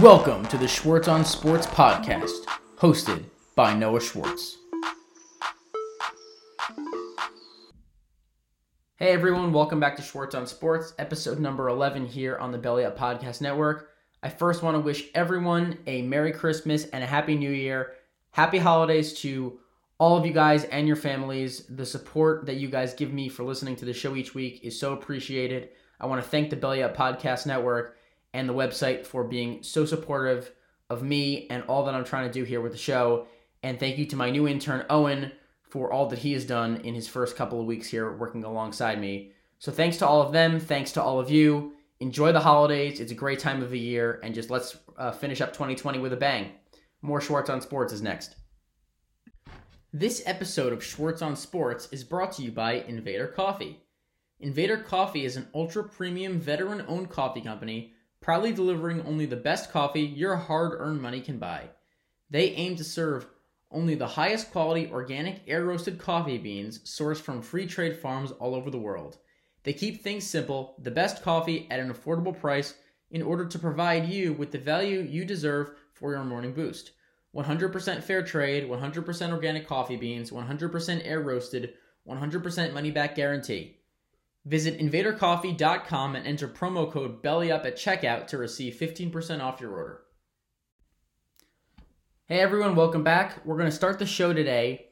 Welcome to the Schwartz on Sports podcast, hosted by Noah Schwartz. Hey everyone, welcome back to Schwartz on Sports, episode number 11 here on the Belly Up Podcast Network. I first want to wish everyone a Merry Christmas and a Happy New Year. Happy holidays to all of you guys and your families. The support that you guys give me for listening to the show each week is so appreciated. I want to thank the Belly Up Podcast Network and the website for being so supportive of me and all that I'm trying to do here with the show. And thank you to my new intern, Owen, for all that he has done in his first couple of weeks here working alongside me. So thanks to all of them. Thanks to all of you. Enjoy the holidays. It's a great time of the year. And just let's uh, finish up 2020 with a bang. More Schwartz on Sports is next. This episode of Schwartz on Sports is brought to you by Invader Coffee. Invader Coffee is an ultra premium veteran owned coffee company proudly delivering only the best coffee your hard earned money can buy. They aim to serve only the highest quality organic air roasted coffee beans sourced from free trade farms all over the world. They keep things simple, the best coffee at an affordable price in order to provide you with the value you deserve for your morning boost. 100% fair trade, 100% organic coffee beans, 100% air roasted, 100% money back guarantee. Visit invadercoffee.com and enter promo code BELLYUP at checkout to receive 15% off your order. Hey everyone, welcome back. We're going to start the show today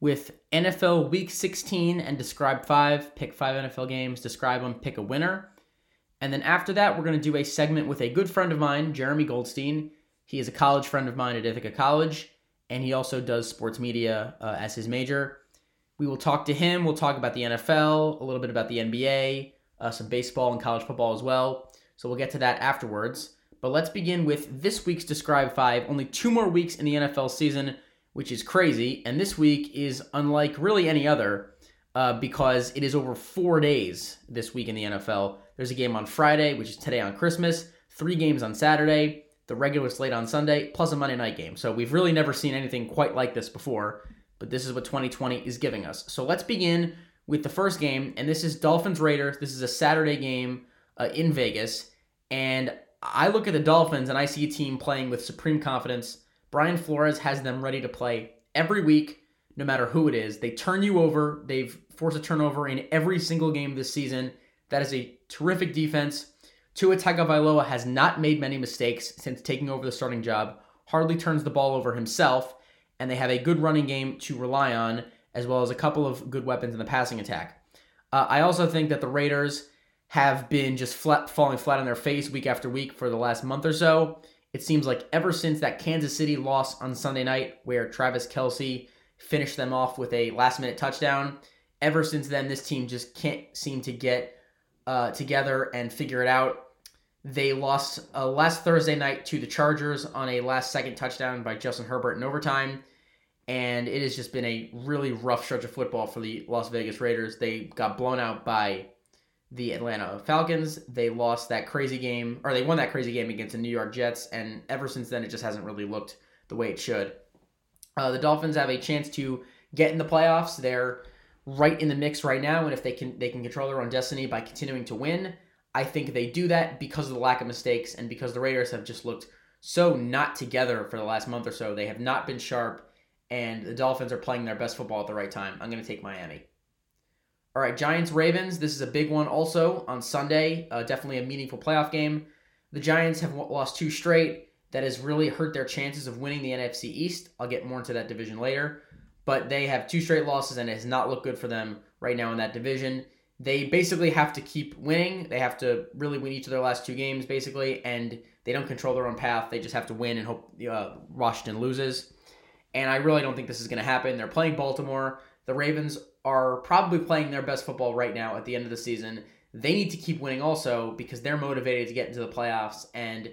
with NFL Week 16 and describe five, pick five NFL games, describe them, pick a winner. And then after that, we're going to do a segment with a good friend of mine, Jeremy Goldstein. He is a college friend of mine at Ithaca College, and he also does sports media uh, as his major. We will talk to him. We'll talk about the NFL, a little bit about the NBA, uh, some baseball and college football as well. So we'll get to that afterwards. But let's begin with this week's Describe 5. Only two more weeks in the NFL season, which is crazy. And this week is unlike really any other uh, because it is over four days this week in the NFL. There's a game on Friday, which is today on Christmas, three games on Saturday, the regular slate on Sunday, plus a Monday night game. So we've really never seen anything quite like this before but this is what 2020 is giving us. So let's begin with the first game, and this is Dolphins Raiders. This is a Saturday game uh, in Vegas, and I look at the Dolphins and I see a team playing with supreme confidence. Brian Flores has them ready to play every week, no matter who it is. They turn you over. They've forced a turnover in every single game this season. That is a terrific defense. Tua Tagovailoa has not made many mistakes since taking over the starting job. Hardly turns the ball over himself and they have a good running game to rely on, as well as a couple of good weapons in the passing attack. Uh, I also think that the Raiders have been just flat, falling flat on their face week after week for the last month or so. It seems like ever since that Kansas City loss on Sunday night, where Travis Kelce finished them off with a last minute touchdown, ever since then, this team just can't seem to get uh, together and figure it out. They lost uh, last Thursday night to the Chargers on a last second touchdown by Justin Herbert in overtime. And it has just been a really rough stretch of football for the Las Vegas Raiders. They got blown out by the Atlanta Falcons. They lost that crazy game, or they won that crazy game against the New York Jets. And ever since then, it just hasn't really looked the way it should. Uh, the Dolphins have a chance to get in the playoffs. They're right in the mix right now, and if they can, they can control their own destiny by continuing to win. I think they do that because of the lack of mistakes and because the Raiders have just looked so not together for the last month or so. They have not been sharp, and the Dolphins are playing their best football at the right time. I'm going to take Miami. All right, Giants Ravens. This is a big one also on Sunday. Uh, definitely a meaningful playoff game. The Giants have lost two straight. That has really hurt their chances of winning the NFC East. I'll get more into that division later. But they have two straight losses, and it has not looked good for them right now in that division they basically have to keep winning. They have to really win each of their last two games, basically, and they don't control their own path. They just have to win and hope uh, Washington loses. And I really don't think this is going to happen. They're playing Baltimore. The Ravens are probably playing their best football right now at the end of the season. They need to keep winning also because they're motivated to get into the playoffs and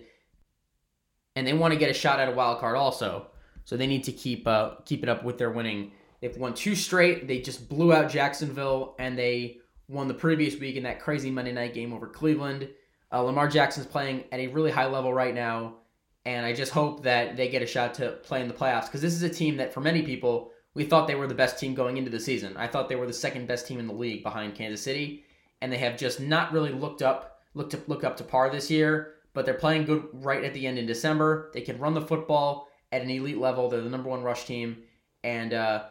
and they want to get a shot at a wild card also. So they need to keep uh, keep it up with their winning. They've won two straight. They just blew out Jacksonville and they won the previous week in that crazy Monday night game over Cleveland. Uh, Lamar Jackson's playing at a really high level right now, and I just hope that they get a shot to play in the playoffs because this is a team that, for many people, we thought they were the best team going into the season. I thought they were the second best team in the league behind Kansas City, and they have just not really looked up looked to up to par this year. but they're playing good right at the end in December. They can run the football at an elite level. They're the number one rush team, and uh,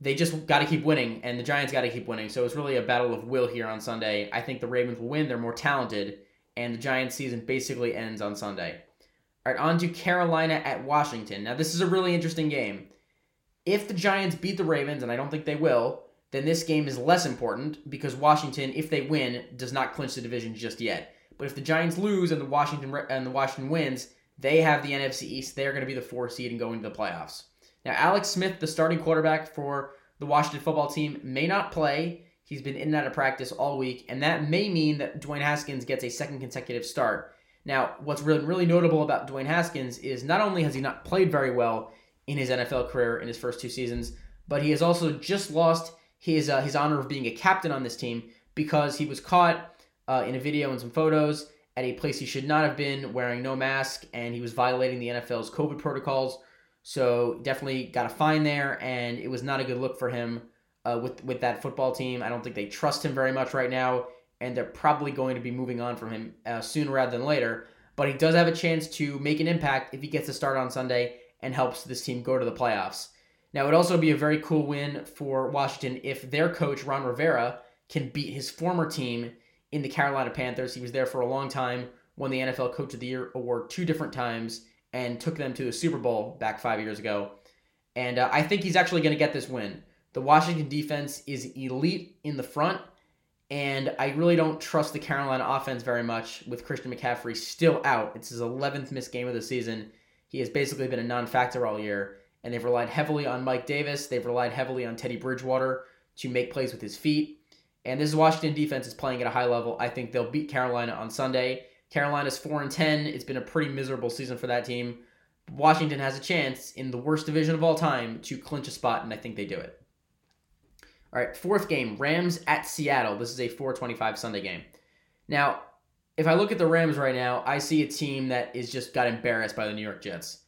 they just got to keep winning, and the Giants got to keep winning. So it's really a battle of will here on Sunday. I think the Ravens will win. They're more talented, and the Giants' season basically ends on Sunday. All right, on to Carolina at Washington. Now, this is a really interesting game. If the Giants beat the Ravens, and I don't think they will, then this game is less important because Washington, if they win, does not clinch the division just yet. But if the Giants lose and the Washington and the Washington wins, they have the NFC East. They're going to be the four seed and going to the playoffs. Now, Alex Smith, the starting quarterback for the Washington football team, may not play. He's been in and out of practice all week, and that may mean that Dwayne Haskins gets a second consecutive start. Now, what's really, really notable about Dwayne Haskins is not only has he not played very well in his NFL career in his first two seasons, but he has also just lost his uh, his honor of being a captain on this team because he was caught uh, in a video and some photos at a place he should not have been wearing no mask, and he was violating the NFL's COVID protocols. So definitely got a fine there, and it was not a good look for him uh, with with that football team. I don't think they trust him very much right now, and they're probably going to be moving on from him uh, sooner rather than later. But he does have a chance to make an impact if he gets to start on Sunday and helps this team go to the playoffs. Now, it would also be a very cool win for Washington if their coach Ron Rivera can beat his former team in the Carolina Panthers. He was there for a long time, won the NFL Coach of the Year award two different times and took them to a Super Bowl back five years ago. And uh, I think he's actually going to get this win. The Washington defense is elite in the front, and I really don't trust the Carolina offense very much with Christian McCaffrey still out. It's his 11th missed game of the season. He has basically been a non factor all year, and they've relied heavily on Mike Davis. They've relied heavily on Teddy Bridgewater to make plays with his feet. And this Washington defense is playing at a high level. I think they'll beat Carolina on Sunday. Carolina's 4 and 10. It's been a pretty miserable season for that team. Washington has a chance in the worst division of all time to clinch a spot, and I think they do it. All right, fourth game, Rams at Seattle. This is a 425 Sunday game. Now, if I look at the Rams right now, I see a team that is just got embarrassed by the New York Jets.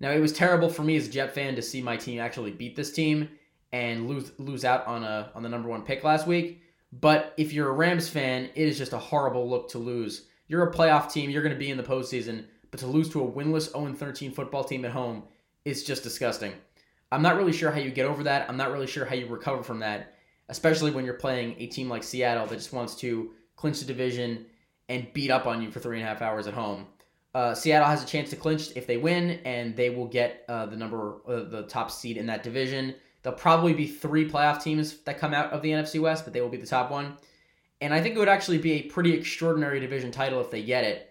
Now, it was terrible for me as a Jet fan to see my team actually beat this team and lose lose out on a on the number one pick last week. But if you're a Rams fan, it is just a horrible look to lose you're a playoff team. You're going to be in the postseason, but to lose to a winless 0-13 football team at home is just disgusting. I'm not really sure how you get over that. I'm not really sure how you recover from that, especially when you're playing a team like Seattle that just wants to clinch the division and beat up on you for three and a half hours at home. Uh, Seattle has a chance to clinch if they win, and they will get uh, the number, uh, the top seed in that division. There'll probably be three playoff teams that come out of the NFC West, but they will be the top one. And I think it would actually be a pretty extraordinary division title if they get it.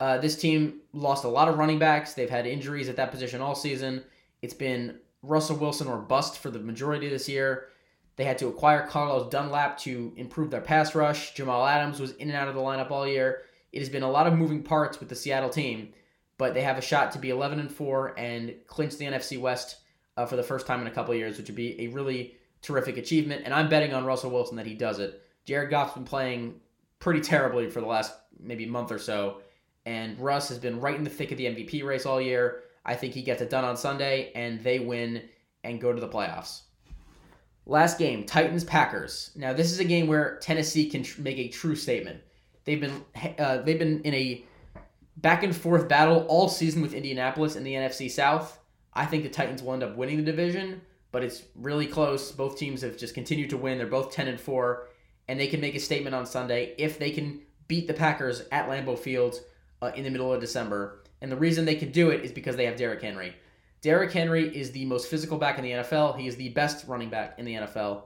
Uh, this team lost a lot of running backs. They've had injuries at that position all season. It's been Russell Wilson or bust for the majority of this year. They had to acquire Carlos Dunlap to improve their pass rush. Jamal Adams was in and out of the lineup all year. It has been a lot of moving parts with the Seattle team, but they have a shot to be 11 and 4 and clinch the NFC West uh, for the first time in a couple years, which would be a really terrific achievement. And I'm betting on Russell Wilson that he does it. Jared Goff's been playing pretty terribly for the last maybe month or so, and Russ has been right in the thick of the MVP race all year. I think he gets it done on Sunday, and they win and go to the playoffs. Last game, Titans Packers. Now this is a game where Tennessee can tr- make a true statement. They've been uh, they've been in a back and forth battle all season with Indianapolis in the NFC South. I think the Titans will end up winning the division, but it's really close. Both teams have just continued to win. They're both 10 and 4 and they can make a statement on Sunday if they can beat the Packers at Lambeau Field uh, in the middle of December. And the reason they can do it is because they have Derrick Henry. Derrick Henry is the most physical back in the NFL. He is the best running back in the NFL.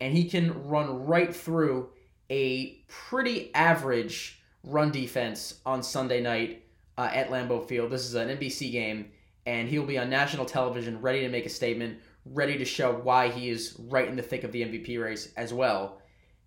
And he can run right through a pretty average run defense on Sunday night uh, at Lambeau Field. This is an NBC game, and he'll be on national television ready to make a statement, ready to show why he is right in the thick of the MVP race as well.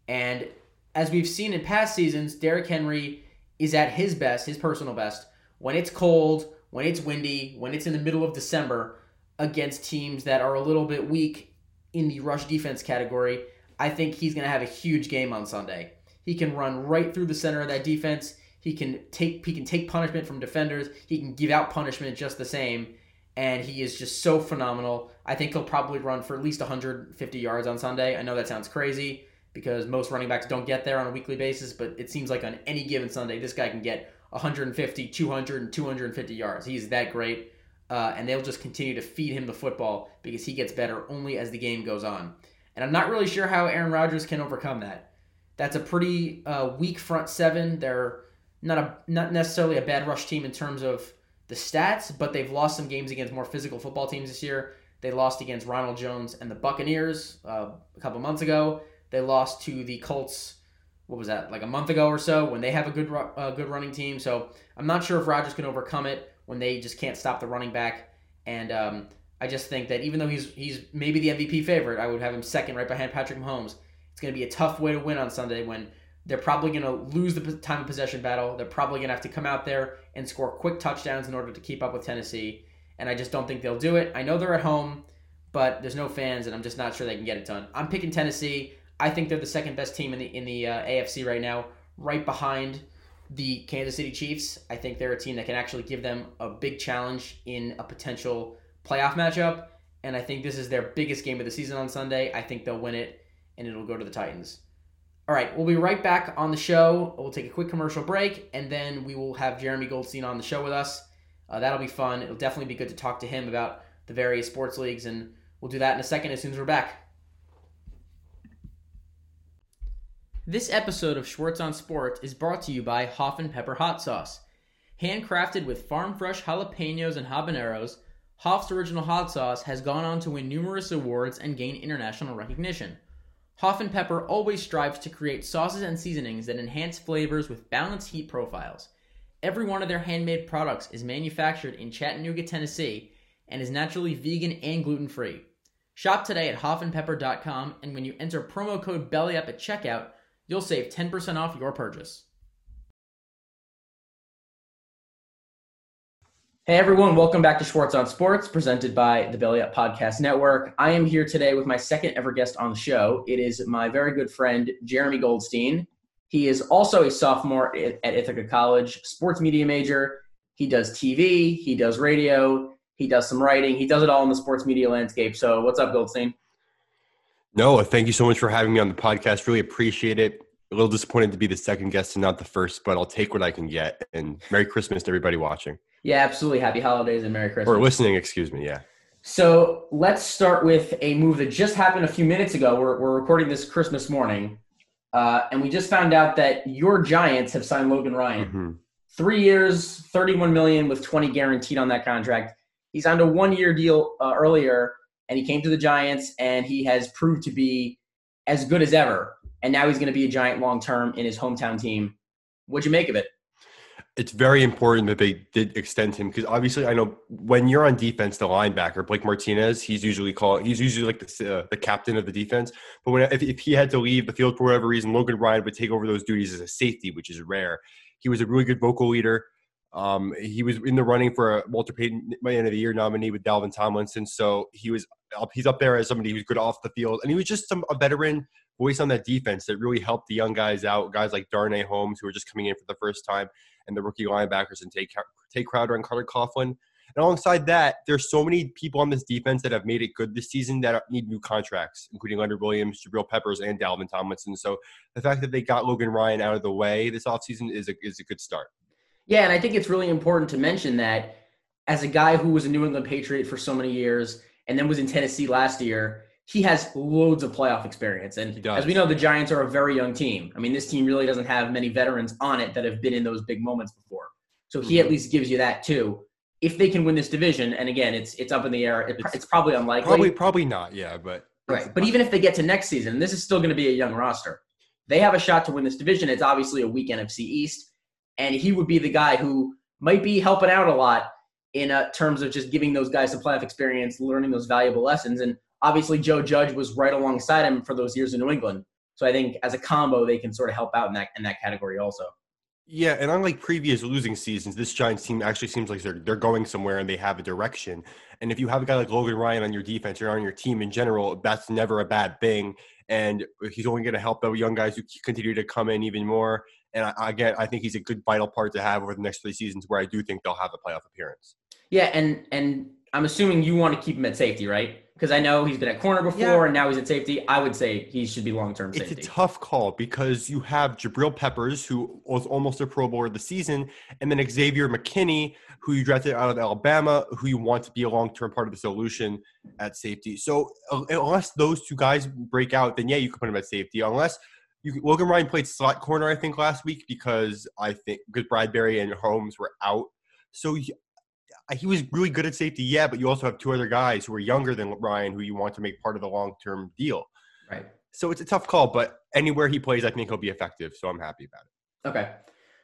And as we've seen in past seasons, Derrick Henry is at his best, his personal best, when it's cold, when it's windy, when it's in the middle of December against teams that are a little bit weak in the rush defense category. I think he's going to have a huge game on Sunday. He can run right through the center of that defense. He can take he can take punishment from defenders. He can give out punishment just the same, and he is just so phenomenal. I think he'll probably run for at least 150 yards on Sunday. I know that sounds crazy, because most running backs don't get there on a weekly basis, but it seems like on any given Sunday, this guy can get 150, 200, and 250 yards. He's that great. Uh, and they'll just continue to feed him the football because he gets better only as the game goes on. And I'm not really sure how Aaron Rodgers can overcome that. That's a pretty uh, weak front seven. They're not a not necessarily a bad rush team in terms of the stats, but they've lost some games against more physical football teams this year. They lost against Ronald Jones and the Buccaneers uh, a couple months ago. They lost to the Colts. What was that? Like a month ago or so, when they have a good uh, good running team. So I'm not sure if Rodgers can overcome it when they just can't stop the running back. And um, I just think that even though he's he's maybe the MVP favorite, I would have him second right behind Patrick Mahomes. It's going to be a tough way to win on Sunday when they're probably going to lose the time of possession battle. They're probably going to have to come out there and score quick touchdowns in order to keep up with Tennessee. And I just don't think they'll do it. I know they're at home, but there's no fans, and I'm just not sure they can get it done. I'm picking Tennessee. I think they're the second best team in the in the uh, AFC right now, right behind the Kansas City Chiefs. I think they're a team that can actually give them a big challenge in a potential playoff matchup. And I think this is their biggest game of the season on Sunday. I think they'll win it, and it'll go to the Titans. All right, we'll be right back on the show. We'll take a quick commercial break, and then we will have Jeremy Goldstein on the show with us. Uh, that'll be fun. It'll definitely be good to talk to him about the various sports leagues, and we'll do that in a second as soon as we're back. This episode of Schwartz on Sports is brought to you by Hoff and Pepper Hot Sauce. Handcrafted with farm fresh jalapenos and habaneros, Hoff's original hot sauce has gone on to win numerous awards and gain international recognition. Hoff and Pepper always strives to create sauces and seasonings that enhance flavors with balanced heat profiles. Every one of their handmade products is manufactured in Chattanooga, Tennessee, and is naturally vegan and gluten free. Shop today at hoffandpepper.com, and when you enter promo code BELLYUP at checkout, you'll save 10% off your purchase. Hey everyone, welcome back to Schwartz on Sports, presented by the Belly Up Podcast Network. I am here today with my second ever guest on the show. It is my very good friend, Jeremy Goldstein. He is also a sophomore at Ithaca College, sports media major. He does TV, he does radio, he does some writing, he does it all in the sports media landscape. So, what's up, Goldstein? Noah, thank you so much for having me on the podcast. Really appreciate it. A little disappointed to be the second guest and not the first, but I'll take what I can get. And Merry Christmas to everybody watching. Yeah, absolutely. Happy holidays and Merry Christmas. Or listening, excuse me. Yeah. So let's start with a move that just happened a few minutes ago. We're, we're recording this Christmas morning, uh, and we just found out that your Giants have signed Logan Ryan. Mm-hmm. Three years, 31 million with 20 guaranteed on that contract. He signed a one-year deal uh, earlier, and he came to the Giants, and he has proved to be as good as ever. And now he's going to be a Giant long term in his hometown team. What'd you make of it? it's very important that they did extend him because obviously I know when you're on defense, the linebacker Blake Martinez, he's usually called he's usually like the uh, the captain of the defense. But when if, if he had to leave the field for whatever reason, Logan Ryan would take over those duties as a safety, which is rare. He was a really good vocal leader. Um, he was in the running for a Walter Payton Man of the Year nominee with Dalvin Tomlinson, so he was up, he's up there as somebody who's good off the field, and he was just some, a veteran voice on that defense that really helped the young guys out. Guys like Darnay Holmes who were just coming in for the first time and the rookie linebackers and Tae, Tae Crowder and Carter Coughlin. And alongside that, there's so many people on this defense that have made it good this season that need new contracts, including Leonard Williams, Jabril Peppers, and Dalvin Tomlinson. So the fact that they got Logan Ryan out of the way this offseason is a, is a good start. Yeah, and I think it's really important to mention that as a guy who was a New England Patriot for so many years and then was in Tennessee last year, he has loads of playoff experience. And as we know, the Giants are a very young team. I mean, this team really doesn't have many veterans on it that have been in those big moments before. So he mm-hmm. at least gives you that too. If they can win this division, and again, it's it's up in the air. It, it's, it's, probably unlikely. Probably probably not. Yeah, but right. But even if they get to next season, this is still going to be a young roster. They have a shot to win this division. It's obviously a weak NFC East, and he would be the guy who might be helping out a lot in uh, terms of just giving those guys some playoff experience, learning those valuable lessons, and obviously Joe Judge was right alongside him for those years in New England. So I think as a combo, they can sort of help out in that in that category also. Yeah, and unlike previous losing seasons, this Giants team actually seems like they're they're going somewhere and they have a direction. And if you have a guy like Logan Ryan on your defense or on your team in general, that's never a bad thing. And he's only going to help the young guys who continue to come in even more. And I, again, I think he's a good vital part to have over the next three seasons, where I do think they'll have a playoff appearance. Yeah, and and I'm assuming you want to keep him at safety, right? Because I know he's been at corner before Yeah. and now he's at safety. I would say he should be long term safety. It's a tough call because you have Jabril Peppers, who was almost a Pro Bowler of the season, and then Xavier McKinney, who you drafted out of Alabama, who you want to be a long-term part of the solution at safety. So uh, unless those two guys break out, then yeah, you could put him at safety. Unless you, Logan Ryan played slot corner, I think last week because I think because Bradberry and Holmes were out. So he, was really good at safety, yeah, but you also have two other guys who are younger than Ryan, who you want to make part of the long-term deal. right. So it's a tough call, but anywhere he plays, I think he'll be effective. So I'm happy about it. Okay.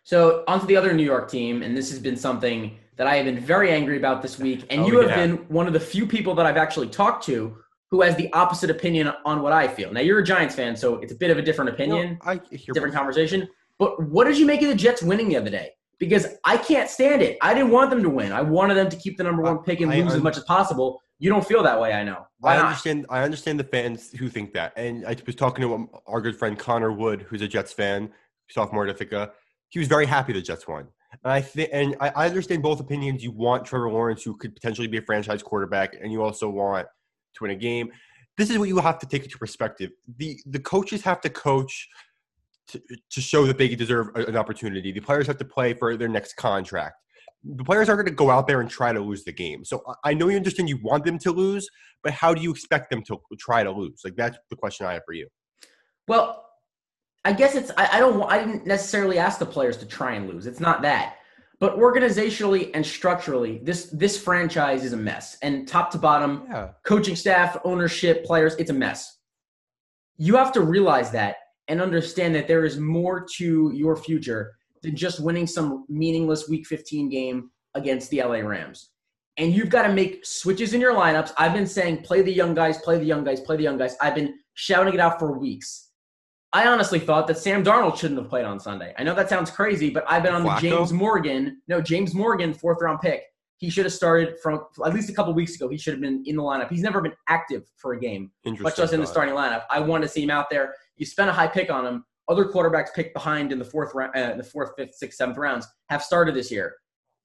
So on to the other New York team, and this has been something that I have been very angry about this week. And Oh, you have yeah. been one of the few people that I've actually talked to who has the opposite opinion on what I feel. Now you're a Giants fan, so it's a bit of a different opinion, Well, I different conversation. But what did you make of the Jets winning the other day? Because I can't stand it. I didn't want them to win. I wanted them to keep the number one pick and I- lose as I'm- much as possible. You don't feel that way, I know. Why I not? understand. I understand the fans who think that, and I was talking to our good friend Connor Wood, who's a Jets fan, sophomore at Ithaca. He was very happy the Jets won, and I think, and I, I understand both opinions. You want Trevor Lawrence, who could potentially be a franchise quarterback, and you also want to win a game. This is what you have to take into perspective. the The coaches have to coach to, to show that they deserve an opportunity. The players have to play for their next contract. The players aren't going to go out there and try to lose the game. So I- I know you understand you want them to lose, but how do you expect them to try to lose? Like that's the question I have for you. Well, I guess it's I, I don't I didn't necessarily ask the players to try and lose. It's not that. But organizationally and structurally, this this franchise is a mess. And top to bottom, Yeah. coaching staff, ownership, players, it's a mess. You have to realize that and understand that there is more to your future than just winning some meaningless week 15 game against the LA Rams. And you've got to make switches in your lineups. I've been saying play the young guys, play the young guys, play the young guys. I've been shouting it out for weeks. I honestly thought that Sam Darnold shouldn't have played on Sunday. I know that sounds crazy, but I've been on the James Morgan, no, James Morgan, fourth round pick. He should have started from at least a couple weeks ago. He should have been in the lineup. He's never been active for a game, much less in the starting lineup. I want to see him out there. You spent a high pick on him. Other quarterbacks picked behind in the fourth round, uh, the fourth, fifth, sixth, seventh rounds have started this year.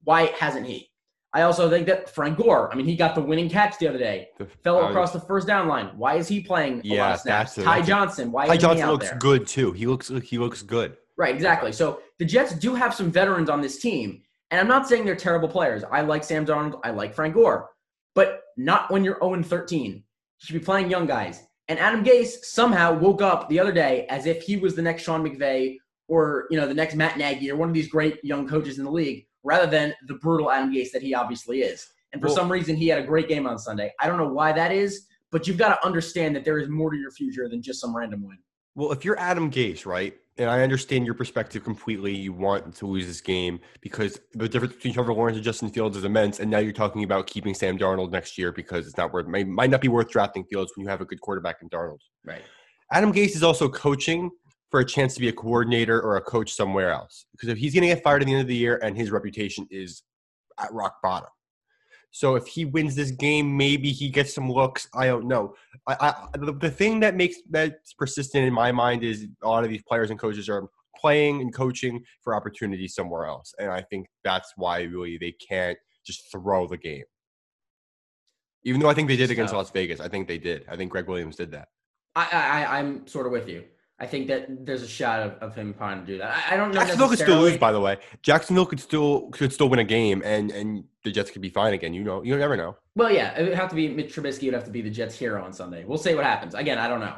Why hasn't he? I also think that Frank Gore. I mean, he got the winning catch the other day. The- Fell uh, across the first down line. Why is he playing a lot Yeah, of snaps? that's Ty that's Johnson. Why Ty Johnson looks there? good too. He looks he looks good. Right, exactly. So the Jets do have some veterans on this team. And I'm not saying they're terrible players. I like Sam Darnold. I like Frank Gore. But not when you're 0 13. You should be playing young guys. And Adam Gase somehow woke up the other day as if he was the next Sean McVay or, you know, the next Matt Nagy or one of these great young coaches in the league, rather than the brutal Adam Gase that he obviously is. And for Well- some reason, he had a great game on Sunday. I don't know why that is, but you've got to understand that there is more to your future than just some random win. Well, if you're Adam Gase, right, and I understand your perspective completely, you want to lose this game because the difference between Trevor Lawrence and Justin Fields is immense, and now you're talking about keeping Sam Darnold next year because it's not worth might, might not be worth drafting Fields when you have a good quarterback in Darnold. Right. Adam Gase is also coaching for a chance to be a coordinator or a coach somewhere else because if he's going to get fired at the end of the year and his reputation is at rock bottom. So if he wins this game, maybe he gets some looks. I don't know. I, I the, the thing that makes that's persistent in my mind is a lot of these players and coaches are playing and coaching for opportunities somewhere else, and I think that's why really they can't just throw the game. Even though I think they did against Las Vegas, I think they did. I think Gregg Williams did that. I, I I'm sort of with you. I think that there's a shot of, of him trying to do that. I, I don't know. Jacksonville could still lose, by the way. Jacksonville could still could still win a game, and and the Jets could be fine again. You know, you never know. Well, yeah, it would have to be Mitch Trubisky. Would have to be the Jets' hero on Sunday. We'll see what happens. Again, I don't know.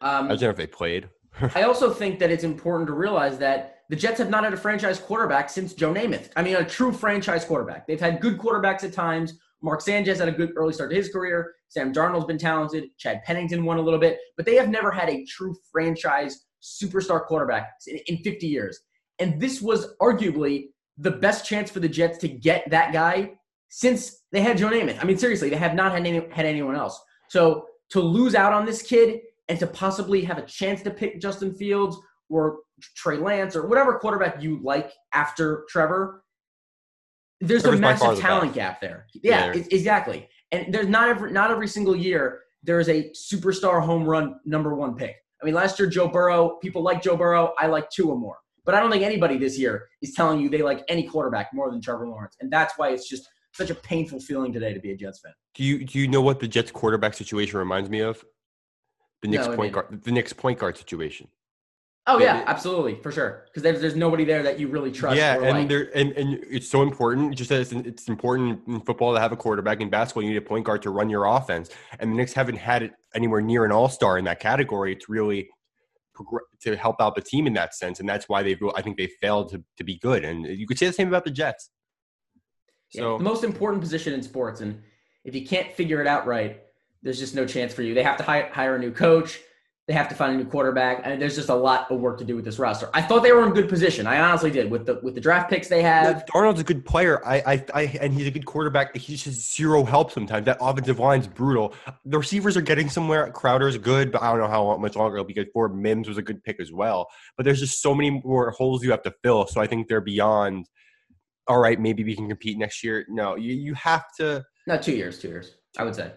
Um, Imagine if they played. I also think that it's important to realize that the Jets have not had a franchise quarterback since Joe Namath. I mean, a true franchise quarterback. They've had good quarterbacks at times. Mark Sanchez had a good early start to his career. Sam Darnold's been talented. Chad Pennington won a little bit, but they have never had a true franchise superstar quarterback in, in 50 years. And this was arguably the best chance for the Jets to get that guy since they had Joe Namath. I mean, seriously, they have not had, any, had anyone else. So to lose out on this kid and to possibly have a chance to pick Justin Fields or Trey Lance or whatever quarterback you like after Trevor, there's a massive talent gap there. Yeah, Yeah. exactly. And there's not every not every single year there is a superstar home run number one pick. I mean, last year Joe Burrow, people like Joe Burrow. I like Tua more, but I don't think anybody this year is telling you they like any quarterback more than Trevor Lawrence, and that's why it's just such a painful feeling today to be a Jets fan. Do you do you know what the Jets quarterback situation reminds me of? The Knicks No, point guard, the Knicks point guard situation. Oh yeah, they- absolutely for sure. Because there's there's nobody there that you really trust. yeah, and like. there and, and it's so important. Just as it's, it's important in football to have a quarterback. In basketball, you need a point guard to run your offense. And the Knicks haven't had it anywhere near an all star in that category to really to help out the team in that sense. And that's why they've I think they failed to, to be good. And you could say the same about the Jets. Yeah, So the most important position in sports, and if you can't figure it out right, there's just no chance for you. They have to hire, hire a new coach. They have to find a new quarterback, and there's just a lot of work to do with this roster. I thought they were in good position. I honestly did with the with the draft picks they have. Darnold's a good player. I, I, I, and he's a good quarterback. He's just zero help sometimes. That offensive line's brutal. The receivers are getting somewhere. Crowder's good, but I don't know how much longer it'll be good for. Mims was a good pick as well. But there's just so many more holes you have to fill. So I think they're beyond. All right, maybe we can compete next year. No, you, you have to. Not two years, two years. I would say.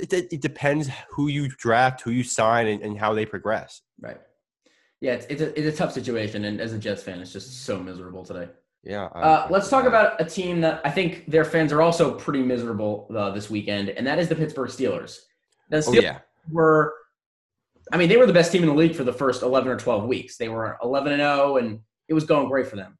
It, it, it depends who you draft, who you sign, and, and how they progress. Right. Yeah, it's it's a, it's a tough situation, and as a Jets fan, it's just so miserable today. Yeah. Uh, let's talk about a team that I think their fans are also pretty miserable uh, this weekend, and that is the Pittsburgh Steelers. The Oh Steelers yeah. were, I mean, they were the best team in the league for the first 11 or 12 weeks. They were 11 and 0, and it was going great for them.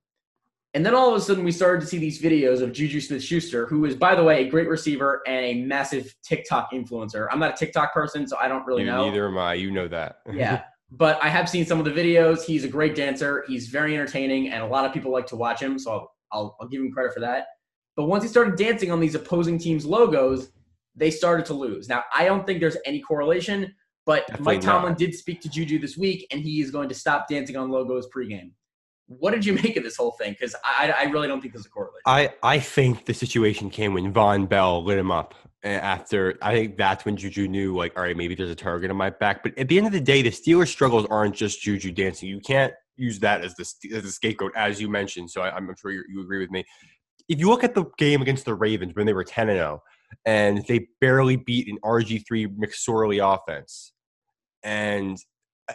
And then all of a sudden, we started to see these videos of Juju Smith Schuster, who is, by the way, a great receiver and a massive TikTok influencer. I'm not a TikTok person, so I don't really You- know. Neither am I. You know that. Yeah. But I have seen some of the videos. He's a great dancer. He's very entertaining, and a lot of people like to watch him. So I'll, I'll, I'll give him credit for that. But once he started dancing on these opposing teams' logos, they started to lose. Now, I don't think there's any correlation, but Definitely Mike Tomlin not. did speak to Juju this week, and he is going to stop dancing on logos pregame. What did you make of this whole thing? Because I, I really don't think there's a correlation. I, I think the situation came when Vonn Bell lit him up. Eh, after I think that's when Juju knew, like, all right, maybe there's a target on my back. But at the end of the day, the Steelers' struggles aren't just Juju dancing. You can't use that as the as a scapegoat, as you mentioned. So I, I'm sure you, you agree with me. If you look at the game against the Ravens when they were 10 and 0, and they barely beat an RG3 McSorley offense, and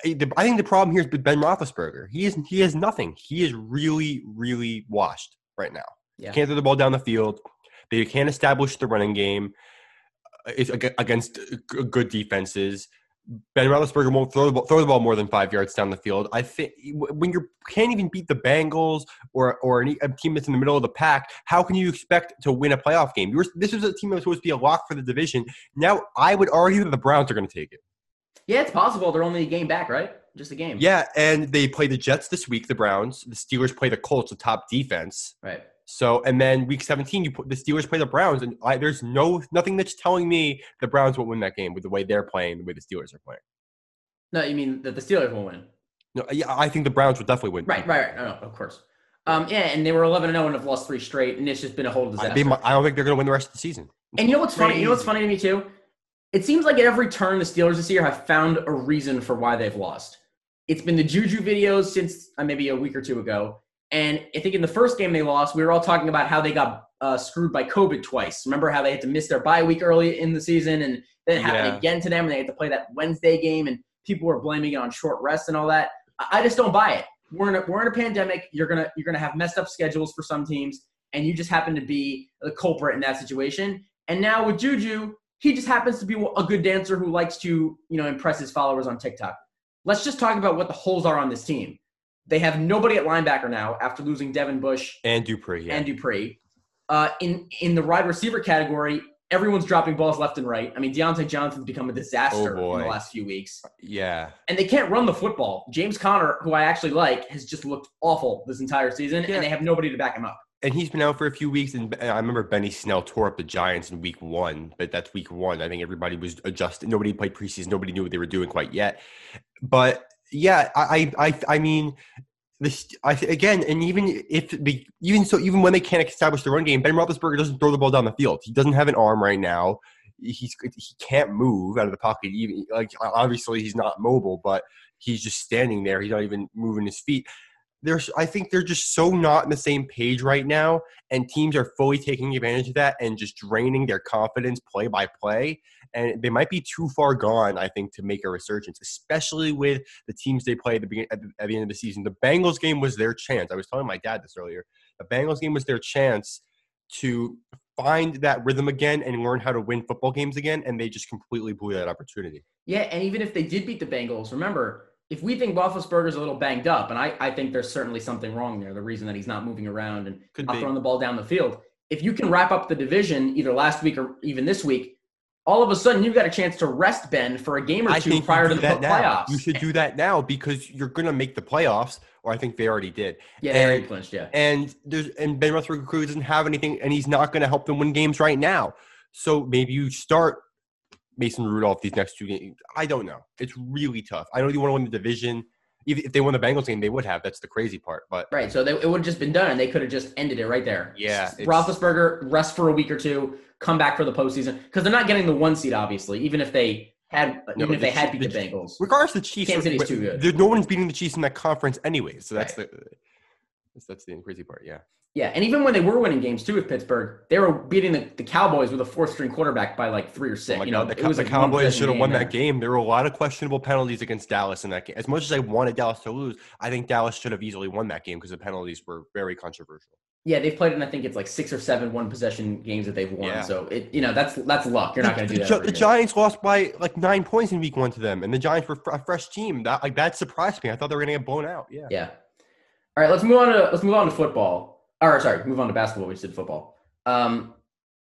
I think the problem here is Ben Roethlisberger. He is he has nothing. He is really really washed right now. Yeah. Can't throw the ball down the field. They can't establish the running game. Uh, It's against good defenses. Ben Roethlisberger won't throw the ball, throw the ball more than five yards down the field. I think when you can't even beat the Bengals or or any, a team that's in the middle of the pack, how can you expect to win a playoff game? You were, this was a team that was supposed to be a lock for the division. Now I would argue that the Browns are going to take it. Yeah, it's possible. They're only a game back, right? Just a game. Yeah, and they play the Jets this week. The Browns. The Steelers play the Colts, the top defense. Right. So, and then week 17, you put the Steelers play the Browns, and I, there's no nothing that's telling me the Browns will win that game with the way they're playing, the way the Steelers are playing. No, you mean that the Steelers will win? No, yeah, I think the Browns will definitely win. Right, right, right. No, no, of course. Um, yeah, and they were 11 and 0 and have lost three straight, and it's just been a whole I, disaster. they, might- I don't think they're going to win the rest of the season. and you know what's funny? You know what's funny to me too? It seems like at every turn, the Steelers this year have found a reason for why they've lost. It's been the Juju videos since uh, maybe a week or two ago, and I think in the first game they lost, we were all talking about how they got uh, screwed by COVID twice. Remember how they had to miss their bye week early in the season, and then it happened Yeah. again to them, and they had to play that Wednesday game, and people were blaming it on short rest and all that. I I just don't buy it. We're in a, we're in a pandemic. You're gonna you're gonna have messed up schedules for some teams, and you just happen to be the culprit in that situation. And now with Juju, he just happens to be a good dancer who likes to you know impress his followers on TikTok. Let's just talk about what the holes are on this team. They have nobody at linebacker now after losing Devin Bush And Dupree, yeah. and Dupree. Uh, in in the wide receiver category, everyone's dropping balls left and right. I mean, Diontae Johnson's become a disaster in the last few weeks yeah. and they can't run the football. James Conner, who I actually like, has just looked awful this entire season, Yeah. and they have nobody to back him up. And he's been out for a few weeks. And I remember Benny Snell tore up the Giants in week one, but that's week one. I think everybody was adjusted. Nobody played preseason. Nobody knew what they were doing quite yet. But yeah, I, I, I, mean, this I again, and even if the even so, even when they can't establish the run game, Ben Roethlisberger doesn't throw the ball down the field. He doesn't have an arm right now. He's he can't move out of the pocket. Even like obviously he's not mobile, but he's just standing there. He's not even moving his feet. There's, I think they're just so not on the same page right now, and teams are fully taking advantage of that and just draining their confidence play by play. And they might be too far gone, I think, to make a resurgence, especially with the teams they play at the, at the at the end of the season. The Bengals game was their chance. I was telling my dad this earlier. The Bengals game was their chance to find that rhythm again and learn how to win football games again, and they just completely blew that opportunity. Yeah, and even if they did beat the Bengals, remember, if we think Roethlisberger's a little banged up, and I, I think there's certainly something wrong there, the reason that he's not moving around and Could not be. throwing the ball down the field. If you can wrap up the division either last week or even this week, all of a sudden you've got a chance to rest Ben for a game or two prior to the that now. playoffs. You should do that now because you're going to make the playoffs, or I think they already did. Yeah, they already and- clinched, yeah. And there's and Ben Roethlisberger doesn't have anything, and he's not going to help them win games right now. So maybe you start Mason Rudolph these next two games. I don't know. It's really tough. I know you want to win the division. Even if they won the Bengals game, they would have. That's the crazy part. But Right, so they, it would have just been done, and they could have just ended it right there. Yeah, Roethlisberger rest for a week or two, come back for the postseason because they're not getting the one seed, obviously. Even if they had, No, even if the they had beat the, the Bengals. regardless, the Chiefs. Kansas City's too good. no one's beating the Chiefs in that conference anyway. So that's the that's, that's the crazy part. Yeah. Yeah, and even when they were winning games too with Pittsburgh, they were beating the, the Cowboys with a fourth string quarterback by like three or six. Oh you know, God, the, it was the like Cowboys should have won that game. There were a lot of questionable penalties against Dallas in that game. As much as I wanted Dallas to lose, I think Dallas should have easily won that game because the penalties were very controversial. Yeah, they've played in I think it's like six or seven one possession games that they've won. Yeah. So it you know that's that's luck. You're not going to do that. The. Giants lost by like nine points in week one to them, and the Giants were a fresh team. That like that surprised me. I thought they were going to get blown out. Yeah. Yeah. All right, let's move on to let's move on to football. Or sorry, move on to basketball. We just did football. Um,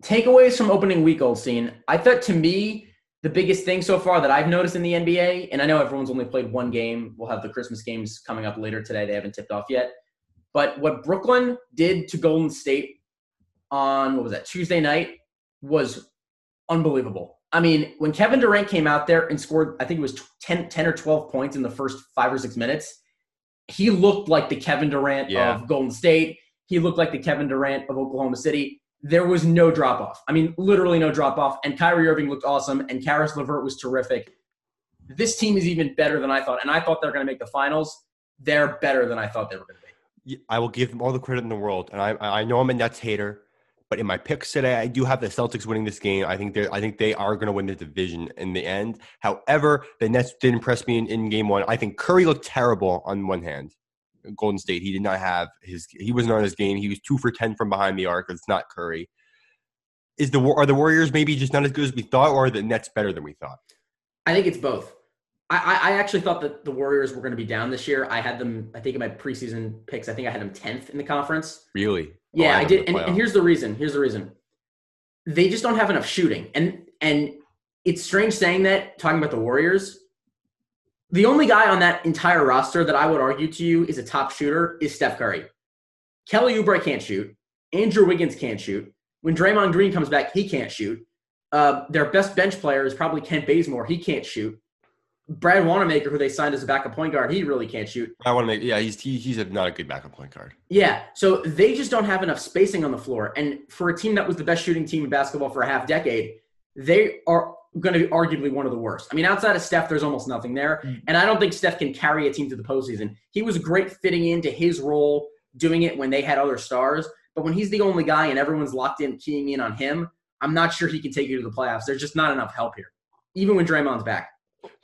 takeaways from opening week, old scene. I thought to me the biggest thing so far that I've noticed in the NBA, and I know everyone's only played one game. We'll have the Christmas games coming up later today. They haven't tipped off yet. But what Brooklyn did to Golden State on what was that Tuesday night was unbelievable. I mean, when Kevin Durant came out there and scored, I think it was 10, 10 or 12 points in the first five or six minutes, he looked like the Kevin Durant Yeah. of Golden State. He looked like the Kevin Durant of Oklahoma City. There was no drop off. I mean, literally no drop off. And Kyrie Irving looked awesome, and Caris LeVert was terrific. This team is even better than I thought, and I thought they're going to make the finals. They're better than I thought they were going to be. I will give them all the credit in the world, and I I know I'm a Nets hater, but in my picks today, I do have the Celtics winning this game. I think they I think they are going to win the division in the end. However, the Nets did impress me in, in game one. I think Curry looked terrible on one hand. Golden State, he did not have his he wasn't on his game. He was two for ten from behind the arc. It's not Curry. Is the War- are the Warriors maybe just not as good as we thought, or are the Nets better than we thought? I think it's both. I, I, I actually thought that the Warriors were going to be down this year. I had them, I think in my preseason picks, I think I had them 10th in the conference. Really? Oh, Yeah, I did. And, and here's the reason. Here's the reason. They just don't have enough shooting. And and it's strange saying that, talking about the Warriors. The only guy on that entire roster that I would argue to you is a top shooter is Steph Curry. Kelly Oubre can't shoot. Andrew Wiggins can't shoot. When Draymond Green comes back, he can't shoot. Uh, their best bench player is probably Kent Bazemore. He can't shoot. Brad Wanamaker, who they signed as a backup point guard, he really can't shoot. I want to make yeah he's he, he's a, not a good backup point guard. Yeah, so they just don't have enough spacing on the floor. And for a team that was the best shooting team in basketball for a half decade, they are going to be arguably one of the worst. I mean, outside of Steph, there's almost nothing there. Mm. And I don't think Steph can carry a team to the postseason. He was great fitting into his role, doing it when they had other stars. But when he's the only guy and everyone's locked in, keying in on him, I'm not sure he can take you to the playoffs. There's just not enough help here, even when Draymond's back.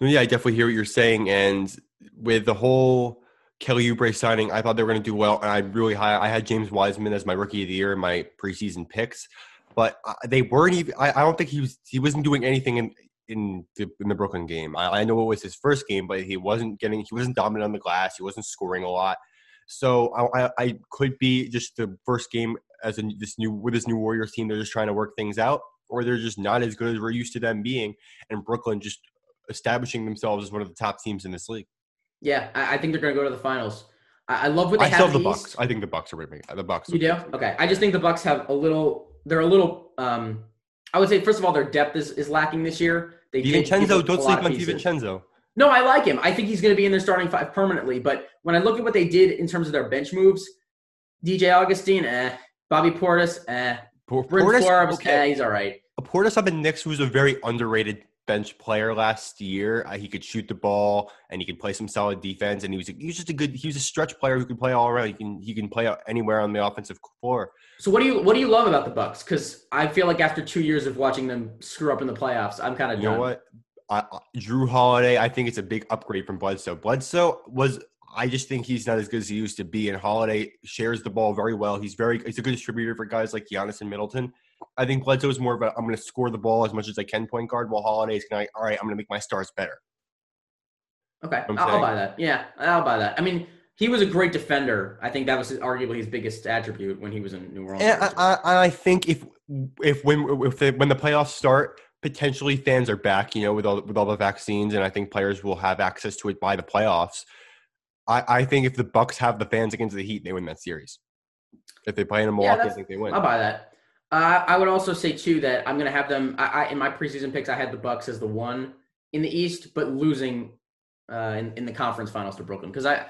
Yeah, I definitely hear what you're saying. And with the whole Kelly Oubre signing, I thought they were going to do well. And I really high. I had James Wiseman as my rookie of the year in my preseason picks, but they weren't even. I, I don't think he was. He wasn't doing anything in in the, in the Brooklyn game. I, I know it was his first game, but he wasn't getting. He wasn't dominant on the glass. He wasn't scoring a lot. So I, I, I could be just the first game as a, this new with this new Warriors team. They're just trying to work things out, or they're just not as good as we're used to them being. And Brooklyn just establishing themselves as one of the top teams in this league. Yeah, I, I think they're going to go to the finals. I, I love what they I have. have the Bucks. East. I think the Bucks are winning. The Bucks. You do? Okay. I just think the Bucks have a little. They're a little. um I would say first of all, their depth is, is lacking this year. They DiVincenzo, don't sleep on pieces. DiVincenzo. No, I like him. I think he's going to be in their starting five permanently. But when I look at what they did in terms of their bench moves, DJ Augustin, eh. Bobby Portis, eh. Por- Portis, Forbes, okay. eh. He's all right. A Portis on the Knicks who's a very underrated bench player last year. Uh, he could shoot the ball and he could play some solid defense. And he was a, he was just a good. He was a stretch player who could play all around. He can he can play anywhere on the offensive floor. So what do you what do you love about the Bucks? Because I feel like after two years of watching them screw up in the playoffs, I'm kind of You know what? I, I- Jrue Holiday, I think it's a big upgrade from Bledsoe. Bledsoe was, I just think he's not as good as he used to be. And Holiday shares the ball very well. He's very, he's a good distributor for guys like Giannis and Middleton. I think Bledsoe is more of a I'm going to score the ball as much as I can point guard, while Holiday's going to all right, I'm going to make my stars better. Okay, I'm I'll, I'll buy that. Yeah, I'll buy that. I mean, he was a great defender. I think that was his, arguably his biggest attribute when he was in New Orleans. And I, I, I think if if when if the, when the playoffs start, potentially fans are back, you know, with all with all the vaccines, and I think players will have access to it by the playoffs. I, I think if the Bucks have the fans against the Heat, they win that series. If they play in a Milwaukee, I think they win. I'll buy that. Uh, I would also say too that I'm going to have them. I, I in my preseason picks, I had the Bucks as the one in the East, but losing uh, in in the conference finals to Brooklyn because I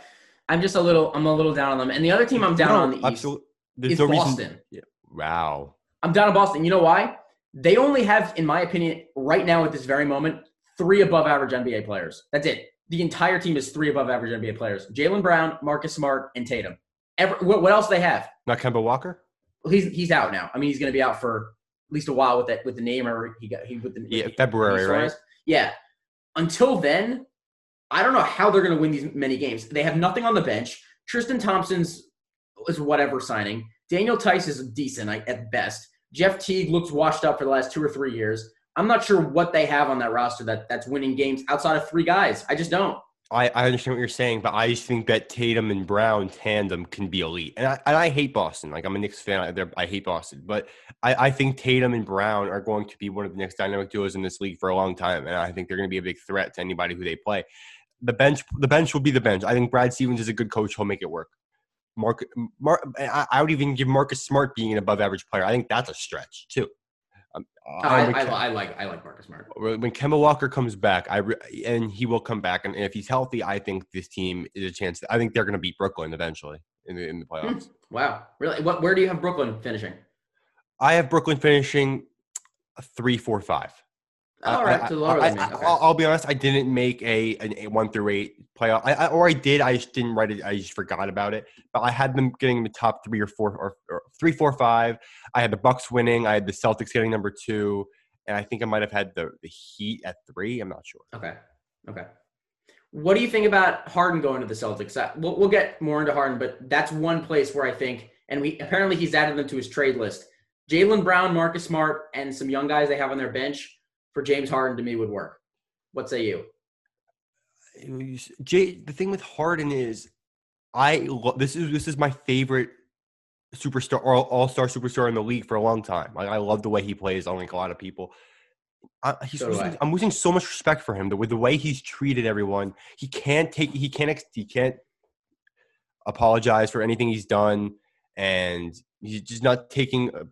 I'm just a little I'm a little down on them. And the other team I'm down No, on the East absolute- There's is no Boston. reason. Yeah. Wow. I'm down on Boston. You know why? They only have, in my opinion, right now at this very moment, three above average NBA players. That's it. The entire team is three above average NBA players: Jaylen Brown, Marcus Smart, and Tatum. Every, what, what else they have? Not Kemba Walker. Well, he's he's out now. I mean, he's going to be out for at least a while with that with the name or he got he with the Yeah, February, right? Yeah. Until then, I don't know how they're going to win these many games. They have nothing on the bench. Tristan Thompson's is whatever signing. Daniel Theis is decent at best. Jeff Teague looks washed up for the last two or three years. I'm not sure what they have on that roster that that's winning games outside of three guys. I just don't. I, I understand what you're saying, but I just think that Tatum and Brown tandem can be elite. And I, and I hate Boston. Like I'm a Knicks fan. I, I hate Boston, but I, I think Tatum and Brown are going to be one of the next dynamic duos in this league for a long time, and I think they're going to be a big threat to anybody who they play. The bench, the bench will be the bench. I think Brad Stevens is a good coach. He'll make it work. Mark, Mark I, I would even give Marcus Smart being an above average player. I think that's a stretch too. Um, I, I, ca- I like I like Marcus Smart. when Kemba Walker comes back, I re- and he will come back, and if he's healthy, I think this team is a chance. I think they're going to beat Brooklyn eventually in the in the playoffs. Wow, really? What? Where do you have Brooklyn finishing? I have Brooklyn finishing three, four, five. All I- right, I, to lower I, than me. Okay. will I'll be honest. I didn't make a an a one through eight playoff, I, I, or I did. I just didn't write it. I just forgot about it. But I had them getting the top three or four or, or three, four, five. I had the Bucks winning. I had the Celtics getting number two, and I think I might have had the the Heat at three. I'm not sure. Okay. Okay. What do you think about Harden going to the Celtics? Uh, We'll, we'll get more into Harden, but that's one place where I think, and we apparently he's added them to his trade list. Jaylen Brown, Marcus Smart, and some young guys they have on their bench for James Harden to me would work. What say you? Jay, the thing with Harden is, I lo- this is this is my favorite superstar or all star superstar in the league for a long time. Like I love the way he plays. Unlike a lot of people, I, he's so losing, I. I'm losing so much respect for him. The, with the way he's treated everyone, he can't take he can't he can't apologize for anything he's done, and he's just not taking. Uh,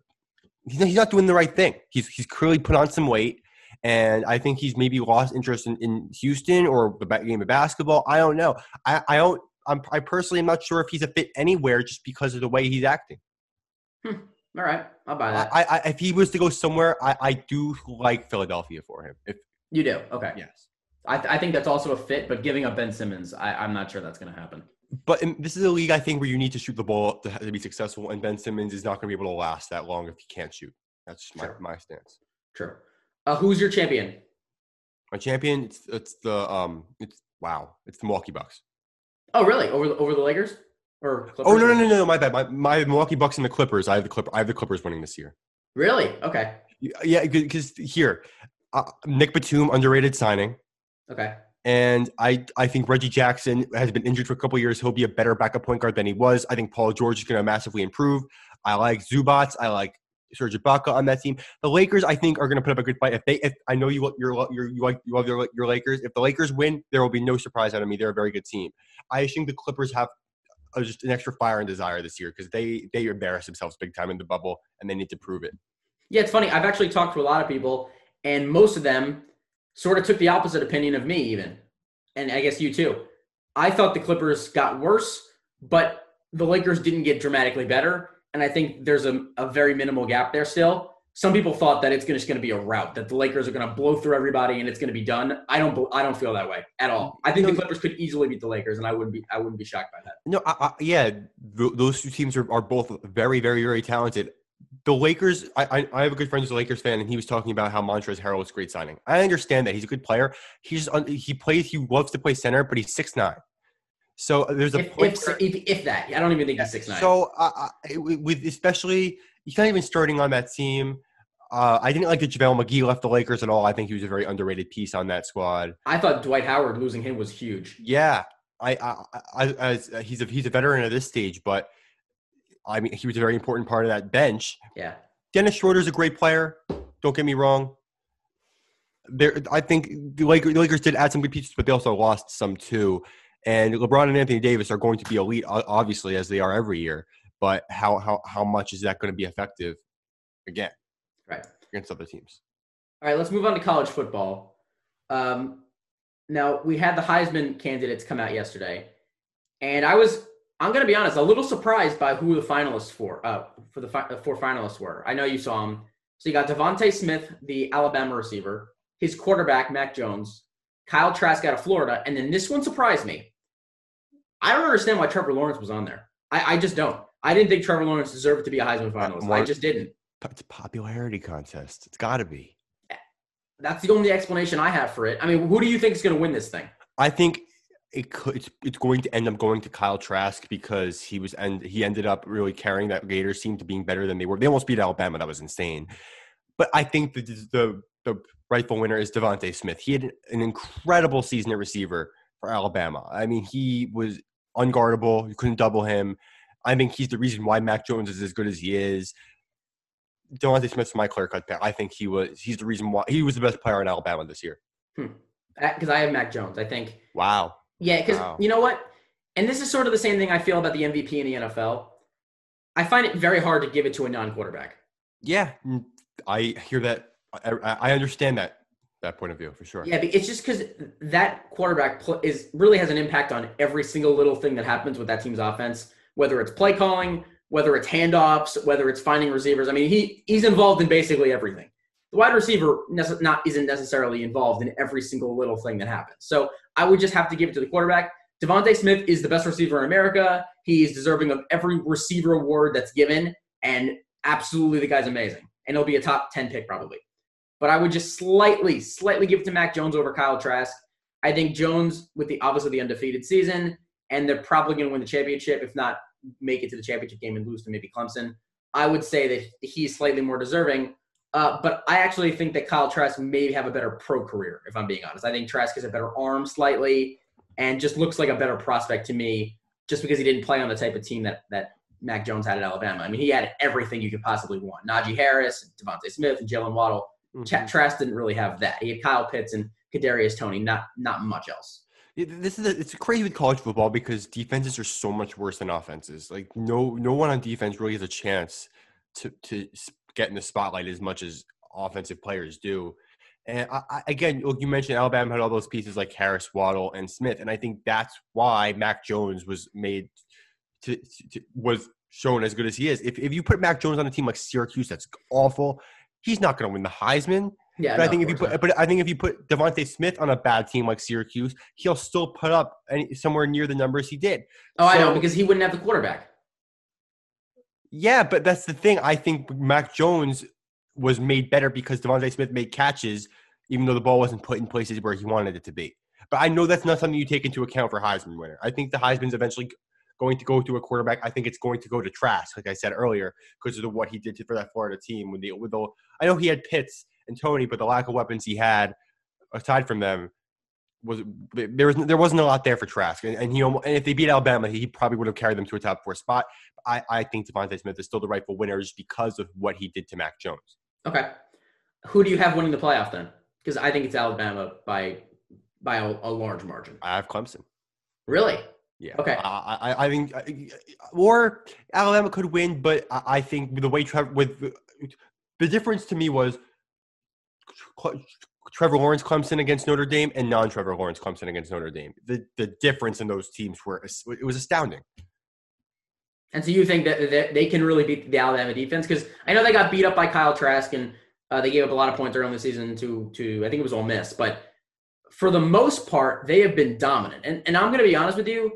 he's not, he's not doing the right thing. He's he's clearly put on some weight. And I think he's maybe lost interest in, in Houston or the game of basketball. I don't know. I, I don't. I'm, I personally am not sure if he's a fit anywhere just because of the way he's acting. Hmm. All right, I'll buy that. I, I- if he was to go somewhere, I, I do like Philadelphia for him. If you do. Okay. yes, I, th- I think that's also a fit, but giving up Ben Simmons, I, I'm not sure that's going to happen. but in, this is a league I think where you need to shoot the ball to, to be successful, and Ben Simmons is not going to be able to last that long if he can't shoot. That's just my, Sure. my stance. True. Uh, who's your champion? My champion, it's, it's the um, it's wow, it's the Milwaukee Bucks. Oh, really? Over the, over the Lakers? Or Clippers? Oh no no no no, my bad. My, my Milwaukee Bucks and the Clippers. I have the Clipper. I have the Clippers winning this year. Really? Okay. Yeah, because here, uh, Nick Batum underrated signing, Okay. and I I think Reggie Jackson has been injured for a couple years. He'll be a better backup point guard than he was. I think Paul George is going to massively improve. I like Zubac. I like Serge Ibaka on that team. The Lakers, I think, are going to put up a good fight. If they, if I know you, you're, you're, you like you love your, your Lakers. If the Lakers win, there will be no surprise out of me. They're a very good team. I think the Clippers have uh, just an extra fire and desire this year because they they embarrass themselves big time in the bubble, and they need to prove it. Yeah, it's funny. I've actually talked to a lot of people, and most of them sort of took the opposite opinion of me, even. And I guess you too. I thought the Clippers got worse, but the Lakers didn't get dramatically better. And I think there's a, a very minimal gap there still. Some people thought that it's gonna, just going to be a rout, that the Lakers are going to blow through everybody and it's going to be done. I don't. I don't feel that way at all. I think the Clippers could easily beat the Lakers, and I wouldn't be. I wouldn't be shocked by that. No, I, I, yeah, th- those two teams are, are both very, very, very talented. The Lakers, I, I, I have a good friend who's a Lakers fan, and he was talking about how Montrezl Harrell is great signing. I understand that he's a good player. He's he plays, he loves to play center, but he's six nine. So uh, there's a If, point if, if, if that, I don't even think he's six nine. So uh, uh, with especially he's not even starting on that team. Uh, I didn't like that JaVale McGee left the Lakers at all. I think he was a very underrated piece on that squad. I thought Dwight Howard losing him was huge. Yeah, I, I, I, as he's a he's a veteran at this stage, but I mean he was a very important part of that bench. Yeah, Dennis Schroeder's a great player. Don't get me wrong. There, I think the Lakers, the Lakers did add some good pieces, but they also lost some too. And LeBron and Anthony Davis are going to be elite, obviously, as they are every year. But how how how much is that going to be effective? Again, right against other teams. All right, let's move on to college football. Um, now we had the Heisman candidates come out yesterday, and I was I'm going to be honest, a little surprised by who the finalists for uh, for the fi- four finalists were. I know you saw them. So you got DeVonta Smith, the Alabama receiver, his quarterback Mac Jones, Kyle Trask out of Florida, and then this one surprised me. I don't understand why Trevor Lawrence was on there. I, I just don't. I didn't think Trevor Lawrence deserved to be a Heisman finalist. I just didn't. It's a popularity contest. It's got to be. That's the only explanation I have for it. I mean, who do you think is going to win this thing? I think it could. It's, it's going to end up going to Kyle Trask because he was and he ended up really carrying that Gators team to being better than they were. They almost beat Alabama. That was insane. But I think the the the rightful winner is DeVonta Smith. He had an incredible season at receiver for Alabama. I mean, he was unguardable. You couldn't double him. I think he's the reason why Mac Jones is as good as he is. DeVonta Smith's my clear cut pick. I think he was. He's the reason why he was the best player in Alabama this year. Because hmm. I have Mac Jones. I think. Wow. Yeah, because wow. you know what, and this is sort of the same thing I feel about the MVP in the NFL. I find it very hard to give it to a non-quarterback. Yeah, I hear that. I, I understand that that point of view for sure. Yeah, it's just because that quarterback is really has an impact on every single little thing that happens with that team's offense, whether it's play calling, whether it's handoffs, whether it's finding receivers. I mean, he he's involved in basically everything. The wide receiver not isn't necessarily involved in every single little thing that happens. So I would just have to give it to the quarterback. DeVonta Smith is the best receiver in America. He's deserving of every receiver award that's given, and absolutely the guy's amazing. And he'll be a top 10 pick probably. But I would just slightly, slightly give it to Mac Jones over Kyle Trask. I think Jones, with the obviously the undefeated season, and they're probably going to win the championship, if not make it to the championship game and lose to maybe Clemson. I would say that he's slightly more deserving. Uh, but I actually think that Kyle Trask may have a better pro career, if I'm being honest. I think Trask has a better arm slightly and just looks like a better prospect to me just because he didn't play on the type of team that, that Mac Jones had at Alabama. I mean, he had everything you could possibly want. Najee Harris, DeVonta Smith, and Jaylen Waddle. Mm-hmm. Trask didn't really have that. He had Kyle Pitts and Kadarius Toney, not not much else. This is a, it's crazy with college football because defenses are so much worse than offenses. Like no no one on defense really has a chance to to get in the spotlight as much as offensive players do. And I, I, again, you mentioned Alabama had all those pieces like Harris, Waddle, and Smith, and I think that's why Mac Jones was made to, to was shown as good as he is. If if you put Mac Jones on a team like Syracuse, that's awful. He's not going to win the Heisman. Yeah, but no, I think if you put, not. but I think if you put DeVonta Smith on a bad team like Syracuse, he'll still put up any, somewhere near the numbers he did. Oh, so, I know because he wouldn't have the quarterback. Yeah, but that's the thing. I think Mac Jones was made better because DeVonta Smith made catches, even though the ball wasn't put in places where he wanted it to be. But I know that's not something you take into account for Heisman winner. I think the Heisman's eventually going to go to a quarterback. I think it's going to go to Trask, like I said earlier, because of what he did for that Florida team. With the, with the, I know he had Pitts and Toney, but the lack of weapons he had aside from them was there was there wasn't a lot there for Trask, and, and he and if they beat Alabama, he probably would have carried them to a top four spot. I I think DeVonta Smith is still the rightful winner just because of what he did to Mac Jones. Okay, who do you have winning the playoff then? Because I think it's Alabama by by a, a, large margin. I have Clemson. Really? Yeah. Okay. I, I, I think, or Alabama could win, but I think the way Trevor with the difference to me was Trevor Lawrence Clemson against Notre Dame and non-Trevor Lawrence Clemson against Notre Dame. The the difference in those teams were it was astounding. And so you think that, they can really beat the Alabama defense because I know they got beat up by Kyle Trask and uh, they gave up a lot of points early in the season to to I think it was Ole Miss, but for the most part they have been dominant. And and I'm going to be honest with you,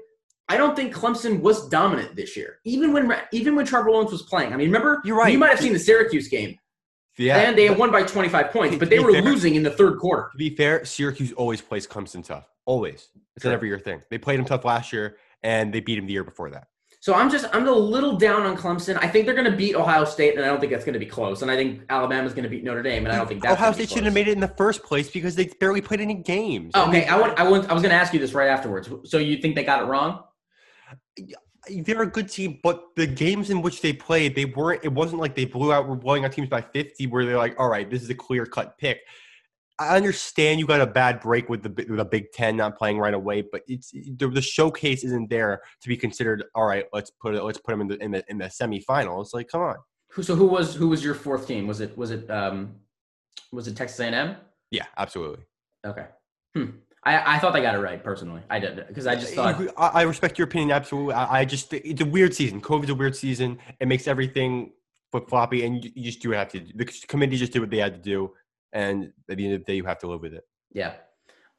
I don't think Clemson was dominant this year, even when even when Trevor Lawrence was playing. I mean, remember you're right. You might have seen the Syracuse game. Yeah, and they had won by 25 points, but they were fair, losing in the third quarter. To be fair, Syracuse always plays Clemson tough. Always. It's sure. an every year thing. They played him tough last year, and they beat him the year before that. So I'm just I'm a little down on Clemson. I think they're going to beat Ohio State, and I don't think that's going to be close. And I think Alabama's going to beat Notre Dame, and I don't think that's Ohio State shouldn't have made it in the first place because they barely played any games. Oh, And okay, they- I want I want I was going to ask you this right afterwards. So you think they got it wrong? They're a good team, but the games in which they played, they weren't. It wasn't like they blew out, were blowing out teams by fifty, where they're like, "All right, this is a clear cut pick." I understand you got a bad break with the with the Big Ten not playing right away, but it's the, the showcase isn't there to be considered. All right, let's put it. Let's put them in the in the in the semifinals. Like, come on. Who so who was who was your fourth team? Was it was it um was it Texas A&M? Yeah, absolutely. Okay. Hmm. I, I thought they got it right personally. I did because I just thought I, I respect your opinion absolutely. I, I just it's a weird season. COVID's a weird season. It makes everything flip floppy, and you, you just do have to. The committee just did what they had to do, and at the end of the day, you have to live with it. yeah.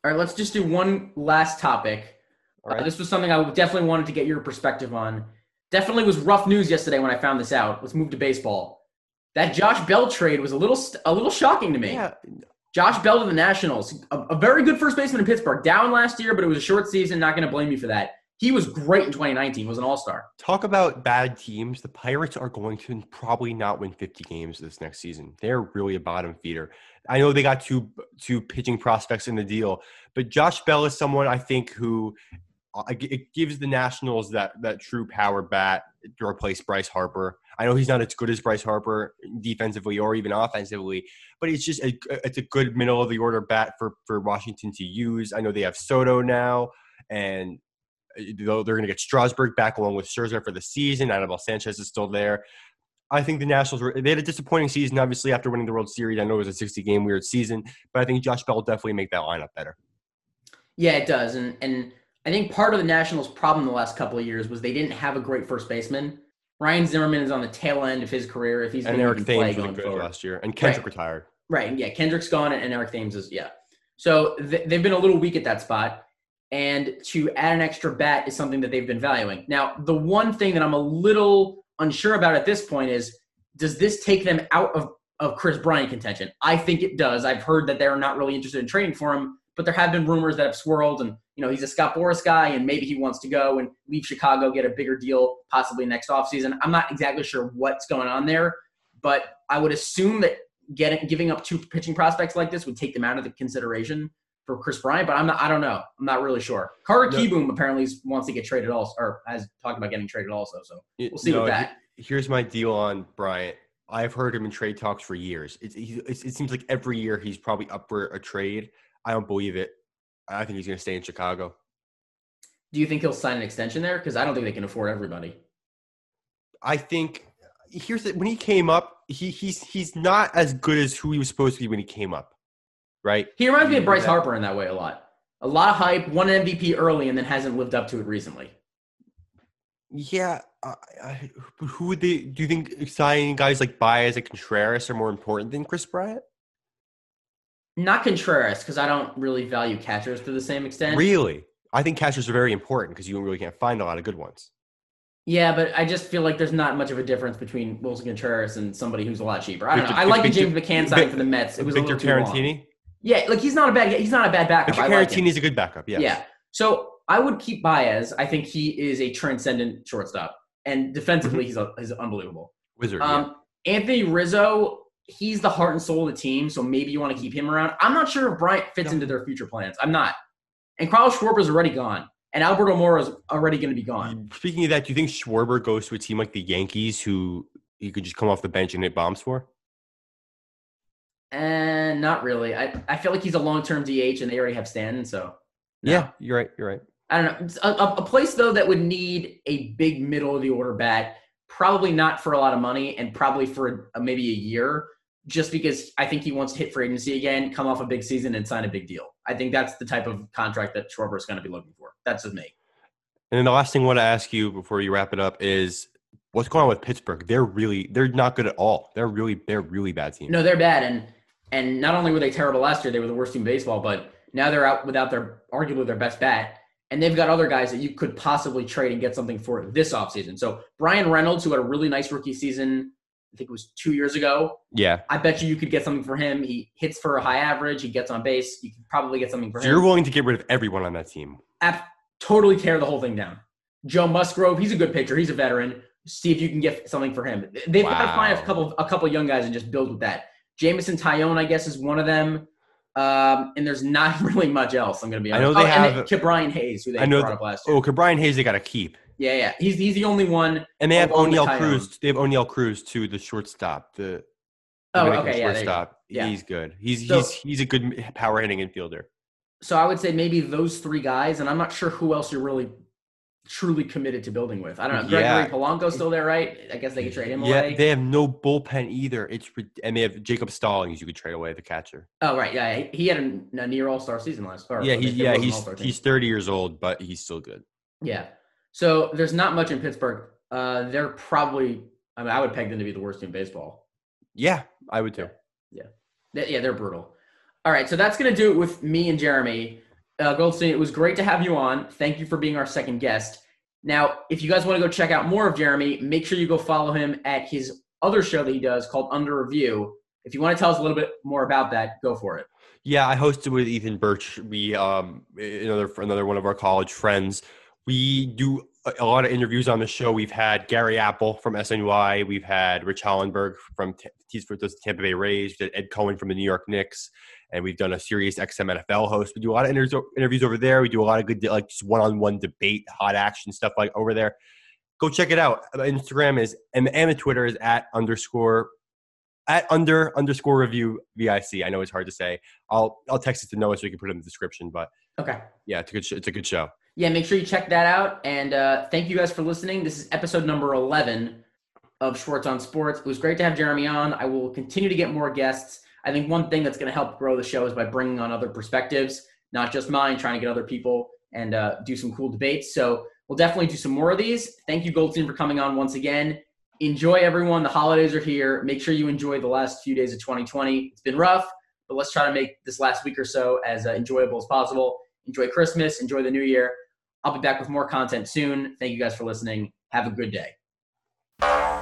All right, let's just do one last topic. All Uh, this was something I definitely wanted to get your perspective on. Definitely was rough news yesterday when I found this out. Let's move to baseball. That Josh Bell trade was a little a little shocking to me. yeah, Josh Bell to the Nationals, a, a very good first baseman in Pittsburgh. Down last year, but it was a short season. Not going to blame you for that. He was great in 2019. Was an All Star. talk about bad teams. The Pirates are going to probably not win 50 games this next season. They're really a bottom feeder. I know they got two two pitching prospects in the deal, but Josh Bell is someone I think who uh, it gives the Nationals that that true power bat to replace Bryce Harper. I know he's not as good as Bryce Harper defensively or even offensively, but it's just a, it's a good middle of the order bat for for Washington to use. I know they have Soto now, and uh, they're going to get Strasburg back along with Scherzer for the season. Anibal Sanchez is still there. I think the Nationals were they had a disappointing season, obviously after winning the World Series. I know it was a 60 game weird season, but I think Josh Bell will definitely make that lineup better. Yeah, it does. And and I think part of the Nationals' problem the last couple of years was they didn't have a great first baseman. Ryan Zimmerman is on the tail end of his career. If he's And Eric Thames was good forward. last year, and Kendrick Right. retired. Right. Yeah. Kendrick's gone and Eric Thames is, yeah. So th- they've been a little weak at that spot. And to add an extra bat is something that they've been valuing. Now, the one thing that I'm a little unsure about at this point is does this take them out of, of Kris Bryant contention? I think it does. I've heard that they're not really interested in trading for him, but there have been rumors that have swirled. And, you know, he's a Scott Boras guy, and maybe he wants to go and leave Chicago, get a bigger deal possibly next offseason. I'm not exactly sure what's going on there, but I would assume that getting giving up two pitching prospects like this would take them out of the consideration for Kris Bryant, but I'm not. I don't know. I'm not really sure. Carter No. Kieboom apparently wants to get traded also, or has talked about getting traded also. So we'll see No, with that. Here's my deal on Bryant. I've heard him in trade talks for years. It's, he, it's, it seems like every year he's probably up for a trade. I don't believe it. I think he's going to stay in Chicago. Do you think he'll sign an extension there? Because I don't think they can afford everybody. I think here's the, when he came up, he he's he's not as good as who he was supposed to be when he came up, right? He reminds me of. Bryce Harper in that way a lot. A lot of hype, won an MVP early, and then hasn't lived up to it recently. Yeah. I, I, who would they? Do you think signing guys like Baez and Contreras are more important than Kris Bryant? Not Contreras, because I don't really value catchers to the same extent. Really? I think catchers are very important because you really can't find a lot of good ones. Yeah, but I just feel like there's not much of a difference between Willson Contreras and somebody who's a lot cheaper. I don't Victor- know. I like the James McCann signing for the Mets. It was Victor a little too long. Caratini. Yeah, like he's not a bad he's not a bad backup. Victor like a good backup. Yeah. Yeah. So I would keep Baez. I think he is a transcendent shortstop, and defensively he's a, he's unbelievable. Wizard. Mm-hmm. yeah. Um, Anthony Rizzo, he's the heart and soul of the team, so maybe you want to keep him around. I'm not sure if Bryant fits No. into their future plans. I'm not. And Carlos Schwarber's already gone, and Albert Almora's already going to be gone. Mm, speaking of that, do you think Schwarber goes to a team like the Yankees, who he could just come off the bench and hit bombs for? And not really. I, I feel like he's a long term DH, and they already have Stanton, so no. Yeah, you're right. You're right. I don't know. A, a place though that would need a big middle of the order bat, probably not for a lot of money, and probably for a, maybe a year, just because I think he wants to hit free agency again, come off a big season, and sign a big deal. I think that's the type of contract that Schwarber is going to be looking for. That's just me. And then the last thing I want to ask you before you wrap it up is what's going on with Pittsburgh? They're really they're not good at all. They're really they're really bad team. No, they're bad, and and not only were they terrible last year, they were the worst team in baseball, but now they're out without their arguably their best bat. And they've got other guys that you could possibly trade and get something for this offseason. So Bryan Reynolds, who had a really nice rookie season, I think it was two years ago. Yeah. I bet you you could get something for him. He hits for a high average. He gets on base. You could probably get something for So him. you're willing to get rid of everyone on that team. Ab- totally tear the whole thing down. Joe Musgrove, he's a good pitcher. He's a veteran. See if you can get something for him. They've got to find a Wow. couple a couple young guys and just build with that. Jameson Taillon, I guess, is one of them. Um, and there's not really much else. I'm to be I know they oh, and have- Brian Hayes, who they I know brought up last year. Oh, okay, Brian Hayes, they got to keep. Yeah, yeah. He's he's the only one. And they have O'Neill Taillon. Cruz. They have Oneil Cruz to the shortstop. The Oh, Dominican okay, yeah, shortstop. Yeah. He's good. He's So- he's he's a good power hitting infielder. So I would say maybe those three guys, and I'm not sure who else you're really truly committed to building with. I don't know. Gregory Yeah. Polanco's still there, right? I guess they could trade him Yeah, away. they have no bullpen either. It's and they have Jacob Stallings. You could trade away the catcher. oh, right. Yeah, he had a, a near All Star season last. Or, yeah, he's yeah he's he's 30 years old, but he's still good. yeah. So there's not much in Pittsburgh. Uh, they're probably. I mean, I would peg them to be the worst team in baseball. Yeah, I would too. Yeah, Yeah, they're brutal. All right, so that's gonna do it with me and Jeremy. Uh, Goldstein, it was great to have you on. Thank you for being our second guest. Now, if you guys want to go check out more of Jeremy, make sure you go follow him at his other show that he does called Under Review. If you want to tell us a little bit more about that, go for it. Yeah, I hosted with Ethan Birch. We um another another one of our college friends. We do a, lot of interviews on the show. We've had Gary Apple from SNY. We've had Rich Hollenberg from he's for the Tampa Bay Rays. We had Ed Cohen from the New York Knicks, and we've done a Sirius XM NFL host. We do a lot of inter- interviews over there. We do a lot of good like just one-on-one debate, hot action stuff like over there. Go check it out. Instagram is and, and the Twitter is at underscore at under underscore review vic. I know it's hard to say. I'll I'll text it to Noah so we can put it in the description. But Okay. yeah, it's a good sh- it's a good show. Yeah, make sure you check that out. And uh, thank you guys for listening. This is episode number 11 of Schwartz on Sports. It was great to have Jeremy on. I will continue to get more guests. I think one thing that's going to help grow the show is by bringing on other perspectives, not just mine, trying to get other people and uh, do some cool debates. So we'll definitely do some more of these. Thank you, Goldstein, for coming on once again. Enjoy, everyone. The holidays are here. Make sure you enjoy the last few days of 2020. It's been rough, but let's try to make this last week or so as uh, enjoyable as possible. Enjoy Christmas. Enjoy the new year. I'll be back with more content soon. Thank you guys for listening. Have a good day.